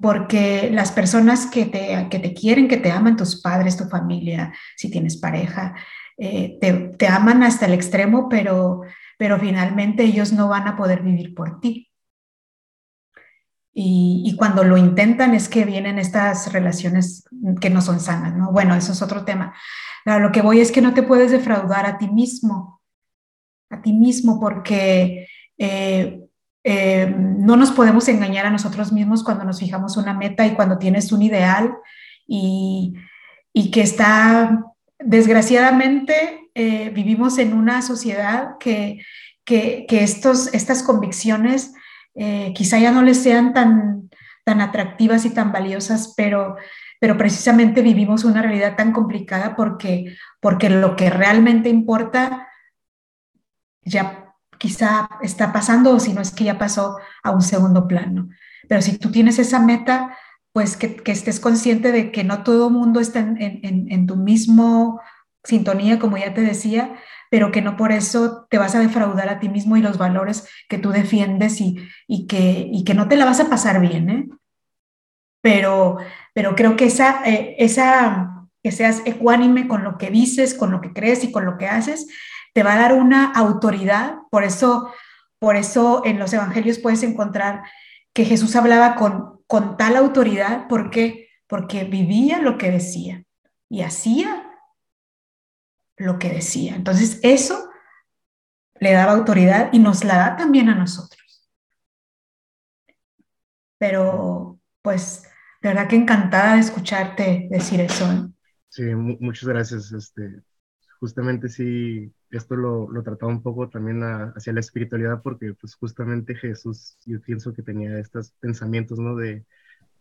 porque las personas que te, que te, quieren, que te aman, tus padres, tu familia, si tienes pareja, eh, te, te, aman hasta el extremo, pero, pero finalmente ellos no van a poder vivir por ti. Y, y, cuando lo intentan es que vienen estas relaciones que no son sanas, ¿no? Bueno, eso es otro tema. lo que voy es que no te puedes defraudar a ti mismo a ti mismo, porque eh, eh, no nos podemos engañar a nosotros mismos cuando nos fijamos una meta y cuando tienes un ideal y, que está, desgraciadamente, eh, vivimos en una sociedad que, que, estos, estas convicciones quizá ya no les sean tan, tan atractivas y tan valiosas, pero, pero precisamente vivimos una realidad tan complicada porque, porque lo que realmente importa ya quizá está pasando o si no es que ya pasó a un segundo plano. Pero si tú tienes esa meta, pues que, estés consciente de que no todo mundo está en, tu mismo sintonía, como ya te decía, pero que no por eso te vas a defraudar a ti mismo y los valores que tú defiendes y, que, que no te la vas a pasar bien, ¿eh? Pero, pero creo que esa, eh, esa, que seas ecuánime con lo que dices, con lo que crees y con lo que haces, te va a dar una autoridad, por eso, por eso en los evangelios puedes encontrar que Jesús hablaba con, con tal autoridad, ¿por qué? Porque vivía lo que decía y hacía lo que decía. Entonces, eso le daba autoridad y nos la da también a nosotros. Pero, pues, de verdad que encantada de escucharte decir eso. ¿eh? Sí, muchas gracias. Este, justamente sí, esto lo, lo trataba un poco también hacia la espiritualidad, porque pues justamente Jesús, yo pienso que tenía estos pensamientos, ¿no? De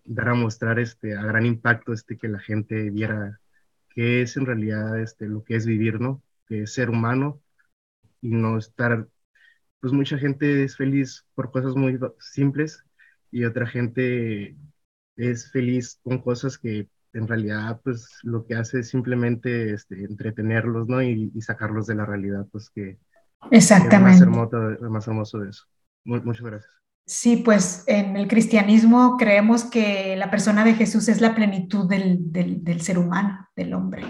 dar a mostrar este, a gran impacto este, que la gente viera qué es en realidad este, lo que es vivir, ¿no? Que es ser humano y no estar, pues mucha gente es feliz por cosas muy simples y otra gente es feliz con cosas que en realidad pues lo que hace es simplemente este, entretenerlos, ¿no? Y, sacarlos de la realidad, pues que Exactamente. Es más hermoso, más hermoso de eso. muchas gracias. Sí, pues en el cristianismo creemos que la persona de Jesús es la plenitud del, del, ser humano, del hombre.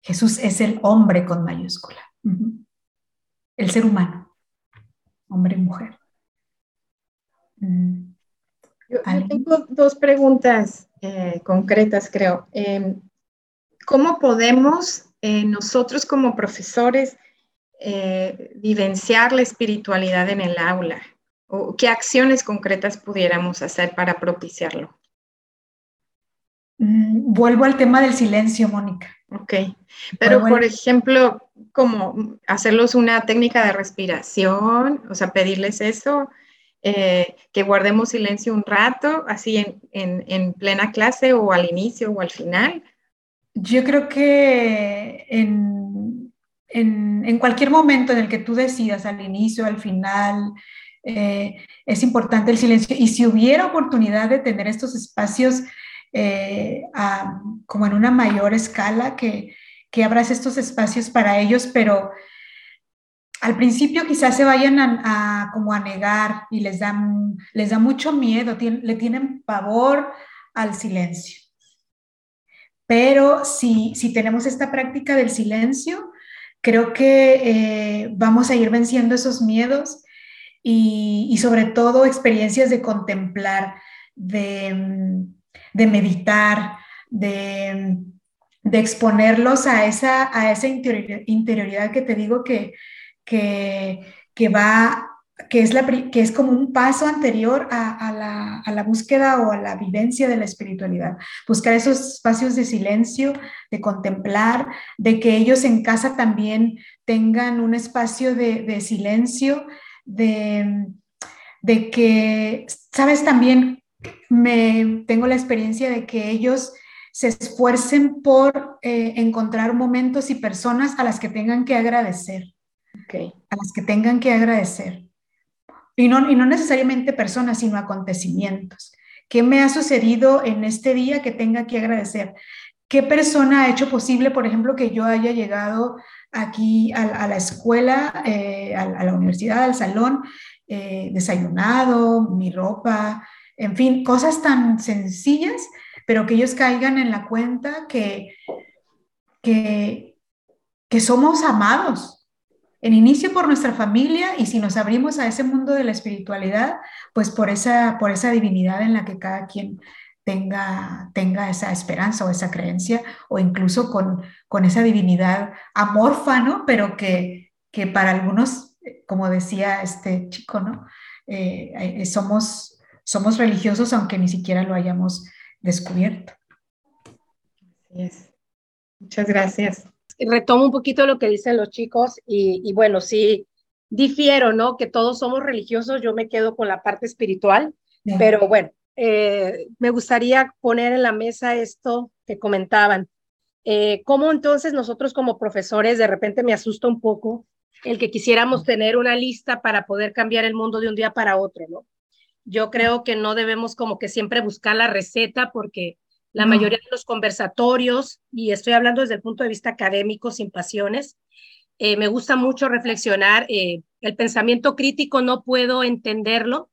Jesús es el hombre con mayúscula. El ser humano, hombre y mujer. Mm. Yo, tengo dos preguntas eh, concretas, creo. Em, ¿Cómo podemos eh, nosotros como profesores eh, vivenciar la espiritualidad en el aula? ¿O qué acciones concretas pudiéramos hacer para propiciarlo? Mm, vuelvo al tema del silencio, Mónica. Ok, pero por ejemplo, como hacerlos una técnica de respiración, o sea, pedirles eso, eh, que guardemos silencio un rato, así en, plena clase o al inicio o al final? Yo creo que en, cualquier momento en el que tú decidas, al inicio, al final, eh, es importante el silencio. Y si hubiera oportunidad de tener estos espacios eh, como en una mayor escala, que, que abras estos espacios para ellos, pero al principio quizás se vayan a, como a negar y les, dan, les da mucho miedo, le tienen pavor al silencio. Pero si, si tenemos esta práctica del silencio, creo que eh, vamos a ir venciendo esos miedos y, sobre todo experiencias de contemplar, de, meditar, de, exponerlos a esa, a esa interioridad que te digo que, que, que va que es, la, que es como un paso anterior a, la, a, la, búsqueda o a la vivencia de la espiritualidad. Buscar esos espacios de silencio, de contemplar, de que ellos en casa también tengan un espacio de, de silencio, de, de, que, sabes, también me tengo la experiencia de que ellos se esfuercen por eh, encontrar momentos y personas a las que tengan que agradecer a las que tengan que agradecer. y no, y no necesariamente personas, sino acontecimientos. ¿Qué me ha sucedido en este día que tenga que agradecer? ¿Qué persona ha hecho posible, por ejemplo, que yo haya llegado aquí a, la escuela, eh, a, la universidad, al salón, eh, desayunado, mi ropa, en fin, cosas tan sencillas, pero que ellos caigan en la cuenta que, que, que somos amados, en inicio por nuestra familia y si nos abrimos a ese mundo de la espiritualidad, pues por esa, por esa divinidad en la que cada quien tenga, tenga esa esperanza o esa creencia, o incluso con, con esa divinidad amorfa, ¿no? Pero que, que para algunos, como decía este chico, ¿no? Eh, eh, somos, somos religiosos aunque ni siquiera lo hayamos descubierto. Muchas gracias retomo un poquito lo que dicen los chicos y, bueno, sí, difiero, ¿no? Que todos somos religiosos, yo me quedo con la parte espiritual, pero bueno, eh, me gustaría poner en la mesa esto que comentaban. Eh, ¿Cómo entonces nosotros como profesores, de repente me asusta un poco el que quisiéramos tener una lista para poder cambiar el mundo de un día para otro, ¿no? Yo creo que no debemos como que siempre buscar la receta porque la mayoría de los conversatorios, y estoy hablando desde el punto de vista académico, sin pasiones, eh, me gusta mucho reflexionar. Eh, el pensamiento crítico no puedo entenderlo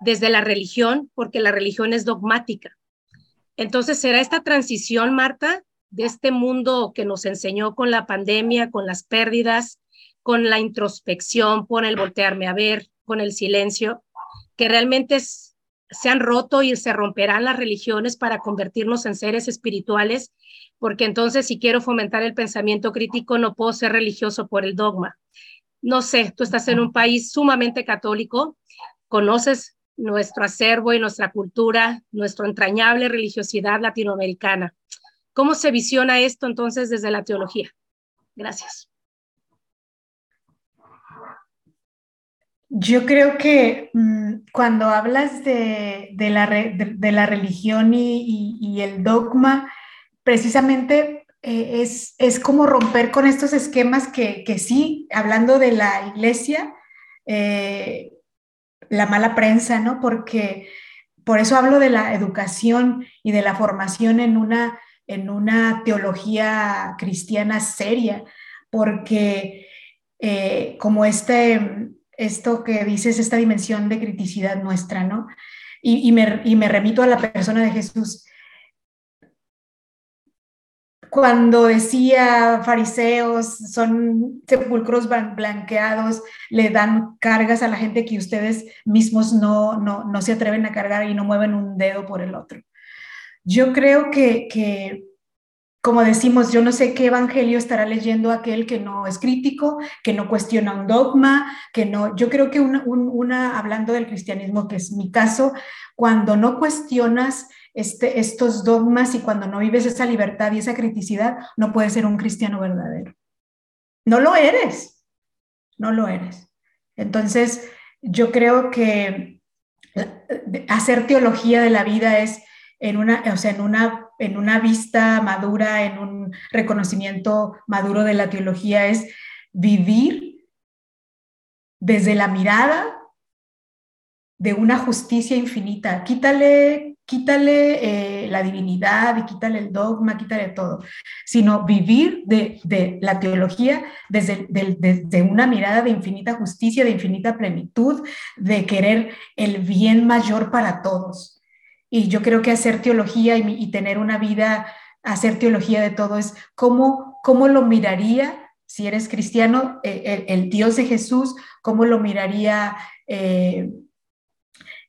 desde la religión, porque la religión es dogmática. Entonces, ¿será esta transición, Marta, de este mundo que nos enseñó con la pandemia, con las pérdidas, con la introspección, con el voltearme a ver, con el silencio, que realmente es se han roto y se romperán las religiones para convertirnos en seres espirituales, porque entonces si quiero fomentar el pensamiento crítico no puedo ser religioso por el dogma. No sé, tú estás en un país sumamente católico, conoces nuestro acervo y nuestra cultura, nuestra entrañable religiosidad latinoamericana. ¿Cómo se visiona esto entonces desde la teología? Gracias. Yo creo que mm, cuando hablas de, la, de, la, religión y, el dogma, precisamente eh, es, es, como romper con estos esquemas que, que sí, hablando de la iglesia, eh, la mala prensa, ¿no? Porque por eso hablo de la educación y de la formación en una, en una teología cristiana seria, porque eh, como este esto que dices, esta dimensión de criticidad nuestra, ¿no? Y, me, remito a la persona de Jesús. Cuando decía fariseos, son sepulcros blanqueados, le dan cargas a la gente que ustedes mismos no, no, se atreven a cargar y no mueven un dedo por el otro. Yo creo que como decimos, yo no sé qué evangelio estará leyendo aquel que no es crítico, que no cuestiona un dogma, que no, yo creo que una, hablando del cristianismo, que es mi caso, cuando no cuestionas este, estos dogmas y cuando no vives esa libertad y esa criticidad, no puedes ser un cristiano verdadero. No lo eres, no lo eres. Entonces, yo creo que hacer teología de la vida es en una, o sea, en una en una vista madura, en un reconocimiento maduro de la teología, es vivir desde la mirada de una justicia infinita. Quítale, quítale eh, la divinidad y quítale el dogma, quítale todo, sino vivir de, la teología desde, desde una mirada de infinita justicia, de infinita plenitud, de querer el bien mayor para todos. Y yo creo que hacer teología y, tener una vida, hacer teología de todo es cómo, cómo lo miraría, si eres cristiano, eh, el, Dios de Jesús, cómo lo miraría eh,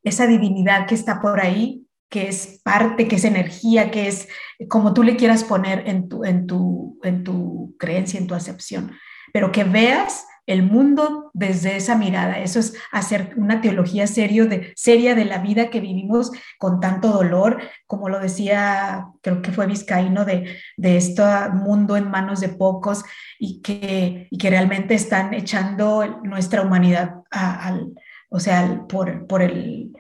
esa divinidad que está por ahí, que es parte, que es energía, que es como tú le quieras poner en tu, en tu, en tu creencia, en tu acepción, pero que veas el mundo desde esa mirada. Eso es hacer una teología serio de, seria de la vida que vivimos con tanto dolor, como lo decía, creo que fue Vizcaíno, de, de este mundo en manos de pocos y que, que realmente están echando nuestra humanidad al, o sea, por, por el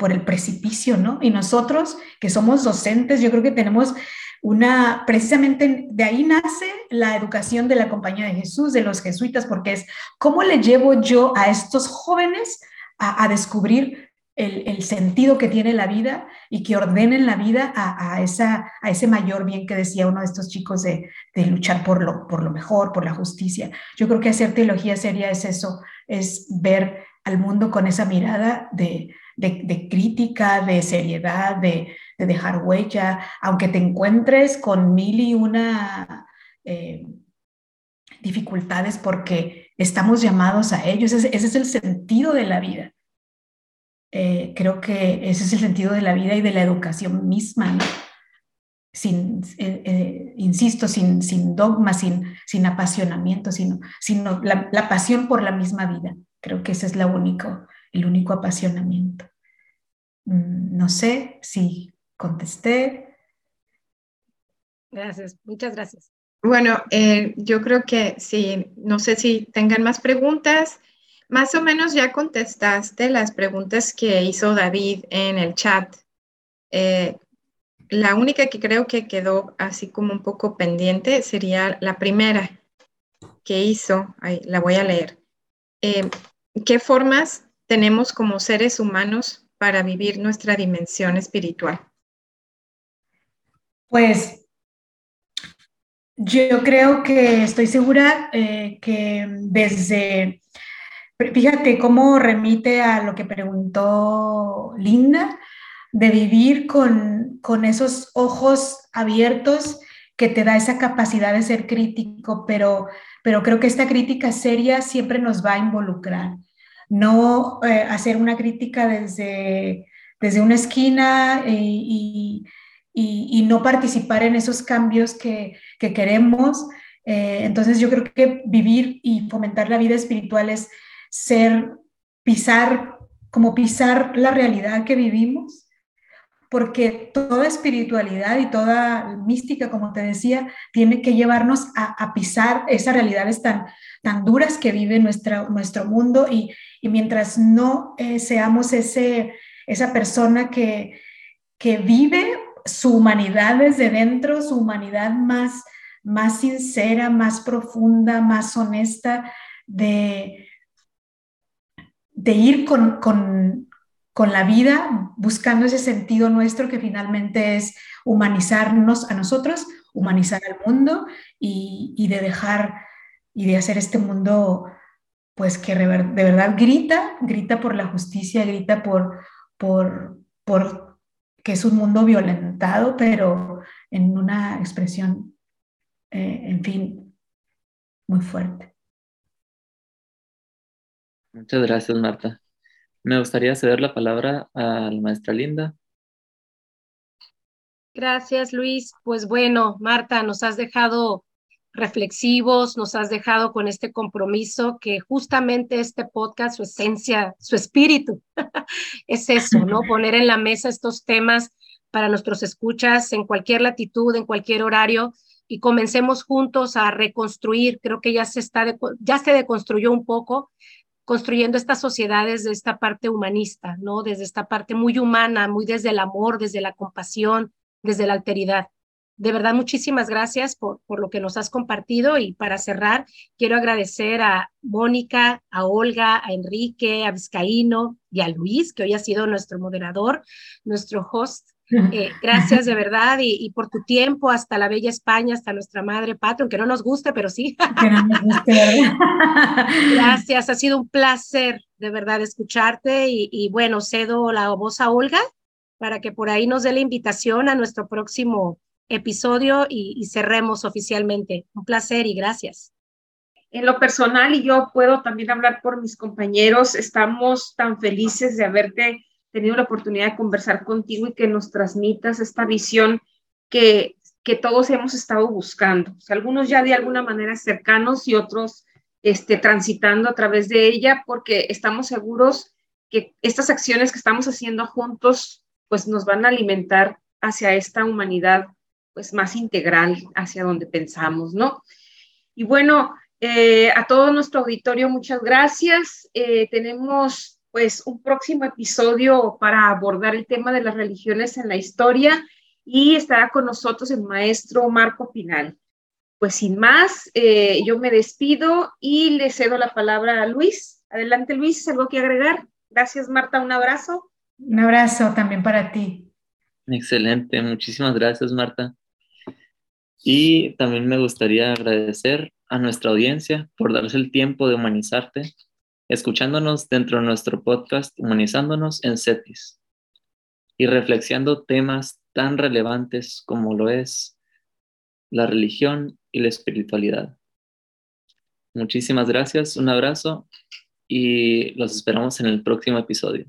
por el precipicio, ¿no? Y nosotros, que somos docentes, yo creo que tenemos una, precisamente de ahí nace la educación de la Compañía de Jesús, de los jesuitas, porque es cómo le llevo yo a estos jóvenes a, descubrir el, sentido que tiene la vida y que ordenen la vida a, esa, a ese mayor bien que decía uno de estos chicos de, luchar por lo, por lo mejor, por la justicia. Yo creo que hacer teología seria es eso, es ver al mundo con esa mirada de, crítica, de seriedad, de, dejar huella, aunque te encuentres con mil y una eh, dificultades porque estamos llamados a ellos. Ese, es el sentido de la vida. Eh, creo que ese es el sentido de la vida y de la educación misma, Sin, eh, insisto, sin, sin dogma, sin, sin apasionamiento, sino, sino la, la pasión por la misma vida. Creo que ese es único, el único apasionamiento. Mm, no sé si contesté. Gracias, muchas gracias. Bueno, eh, yo creo que sí, no sé si tengan más preguntas. Más o menos ya contestaste las preguntas que hizo David en el chat. Eh, la única que creo que quedó así como un poco pendiente sería la primera que hizo. Ahí, la voy a leer. Eh, ¿Qué formas tenemos como seres humanos para vivir nuestra dimensión espiritual? Pues yo creo que estoy segura eh, que desde, fíjate cómo remite a lo que preguntó Linda, de vivir con, con esos ojos abiertos que te da esa capacidad de ser crítico, pero pero creo que esta crítica seria siempre nos va a involucrar. No eh, hacer una crítica desde, desde una esquina eh, y, y, no participar en esos cambios que, que queremos. Eh, entonces yo creo que vivir y fomentar la vida espiritual es ser, pisar, como pisar la realidad que vivimos porque toda espiritualidad y toda mística, como te decía, tiene que llevarnos a, pisar esas realidades tan, tan duras que vive nuestra, nuestro mundo y, mientras no eh, seamos ese, esa persona que, que vive su humanidad desde dentro, su humanidad más, más sincera, más profunda, más honesta, de, de ir con, con la vida, buscando ese sentido nuestro que finalmente es humanizarnos a nosotros, humanizar al mundo y, de dejar y de hacer este mundo pues que de verdad grita, grita por la justicia, grita por, por, por que es un mundo violentado, pero en una expresión, eh, en fin, muy fuerte. Muchas gracias, Marta. Me gustaría ceder la palabra a la maestra Linda. Gracias, Luis. Pues bueno, Marta, nos has dejado reflexivos, nos has dejado con este compromiso que justamente este podcast, su esencia, su espíritu, es eso, ¿no? Poner en la mesa estos temas para nuestros escuchas en cualquier latitud, en cualquier horario y comencemos juntos a reconstruir. Creo que ya se está, ya se deconstruyó un poco construyendo estas sociedades de esta parte humanista, ¿no? Desde esta parte muy humana, muy desde el amor, desde la compasión, desde la alteridad. De verdad, muchísimas gracias por, por lo que nos has compartido. Y para cerrar, quiero agradecer a Mónica, a Olga, a Enrique, a Vizcaíno y a Luis, que hoy ha sido nuestro moderador, nuestro host. Eh, gracias de verdad y, por tu tiempo hasta la bella España, hasta nuestra madre patria, aunque no nos guste, pero sí. gracias, ha sido un placer de verdad escucharte y, bueno, cedo la voz a Olga para que por ahí nos dé la invitación a nuestro próximo episodio y, y cerremos oficialmente. Un placer y gracias. En lo personal, y yo puedo también hablar por mis compañeros, estamos tan felices de haberte tenido la oportunidad de conversar contigo y que nos transmitas esta visión que, que todos hemos estado buscando. algunos ya de alguna manera cercanos y otros este, transitando a través de ella, porque estamos seguros que estas acciones que estamos haciendo juntos, pues nos van a alimentar hacia esta humanidad, pues más integral, hacia donde pensamos, ¿no? Y bueno, eh, a todo nuestro auditorio, muchas gracias. Eh, tenemos pues un próximo episodio para abordar el tema de las religiones en la historia y estará con nosotros el maestro Marco Pinal. Pues sin más, eh, yo me despido y le cedo la palabra a Luis. Adelante Luis, ¿algo que agregar? Gracias, Marta. Un abrazo. Un abrazo también para ti. Excelente. Muchísimas gracias, Marta. Y también me gustaría agradecer a nuestra audiencia por darse el tiempo de humanizarte, escuchándonos dentro de nuestro podcast Humanizándonos en CETIS y reflexionando temas tan relevantes como lo es la religión y la espiritualidad. Muchísimas gracias, un abrazo y los esperamos en el próximo episodio.